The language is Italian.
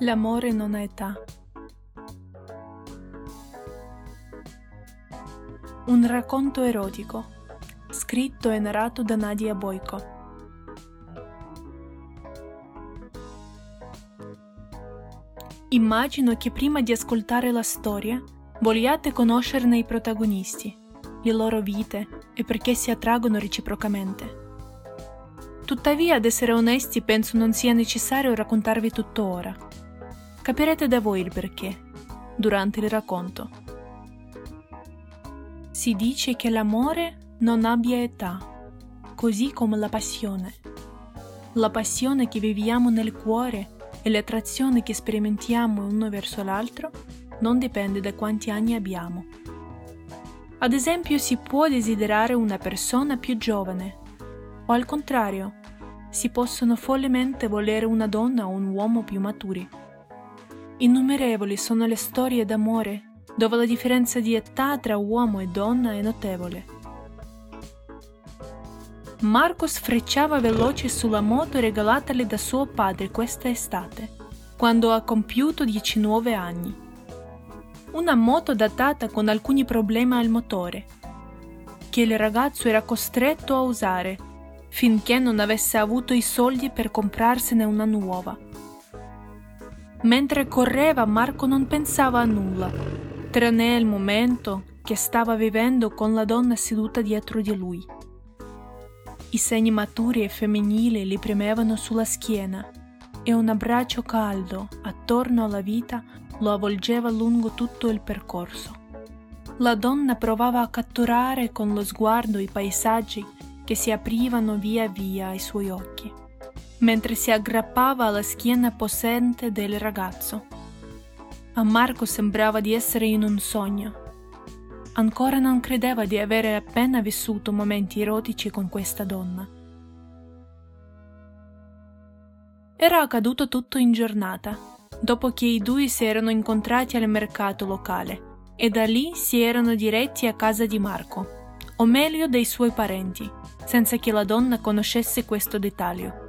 L'amore non ha età. Un racconto erotico, scritto e narrato da Nadia Boico. Immagino che prima di ascoltare la storia vogliate conoscerne i protagonisti le loro vite e perché si attraggono reciprocamente. Tuttavia, ad essere onesti, penso non sia necessario raccontarvi tutto ora. Capirete da voi il perché durante il racconto. Si dice che l'amore non abbia età, così come la passione. La passione che viviamo nel cuore e l'attrazione che sperimentiamo uno verso l'altro non dipende da quanti anni abbiamo. Ad esempio si può desiderare una persona più giovane o al contrario, si possono follemente volere una donna o un uomo più maturi. Innumerevoli sono le storie d'amore dove la differenza di età tra uomo e donna è notevole. Marco sfrecciava veloce sulla moto regalatale da suo padre questa estate, quando ha compiuto 19 anni. Una moto datata con alcuni problemi al motore, che il ragazzo era costretto a usare finché non avesse avuto i soldi per comprarsene una nuova. Mentre correva Marco non pensava a nulla, tranne il momento che stava vivendo con la donna seduta dietro di lui. I segni maturi e femminili gli premevano sulla schiena e un abbraccio caldo attorno alla vita lo avvolgeva lungo tutto il percorso. La donna provava a catturare con lo sguardo i paesaggi che si aprivano via via ai suoi occhi, mentre si aggrappava alla schiena possente del ragazzo. A Marco sembrava di essere in un sogno. Ancora non credeva di avere appena vissuto momenti erotici con questa donna. Era accaduto tutto in giornata, dopo che i due si erano incontrati al mercato locale e da lì si erano diretti a casa di Marco, o meglio dei suoi parenti, senza che la donna conoscesse questo dettaglio.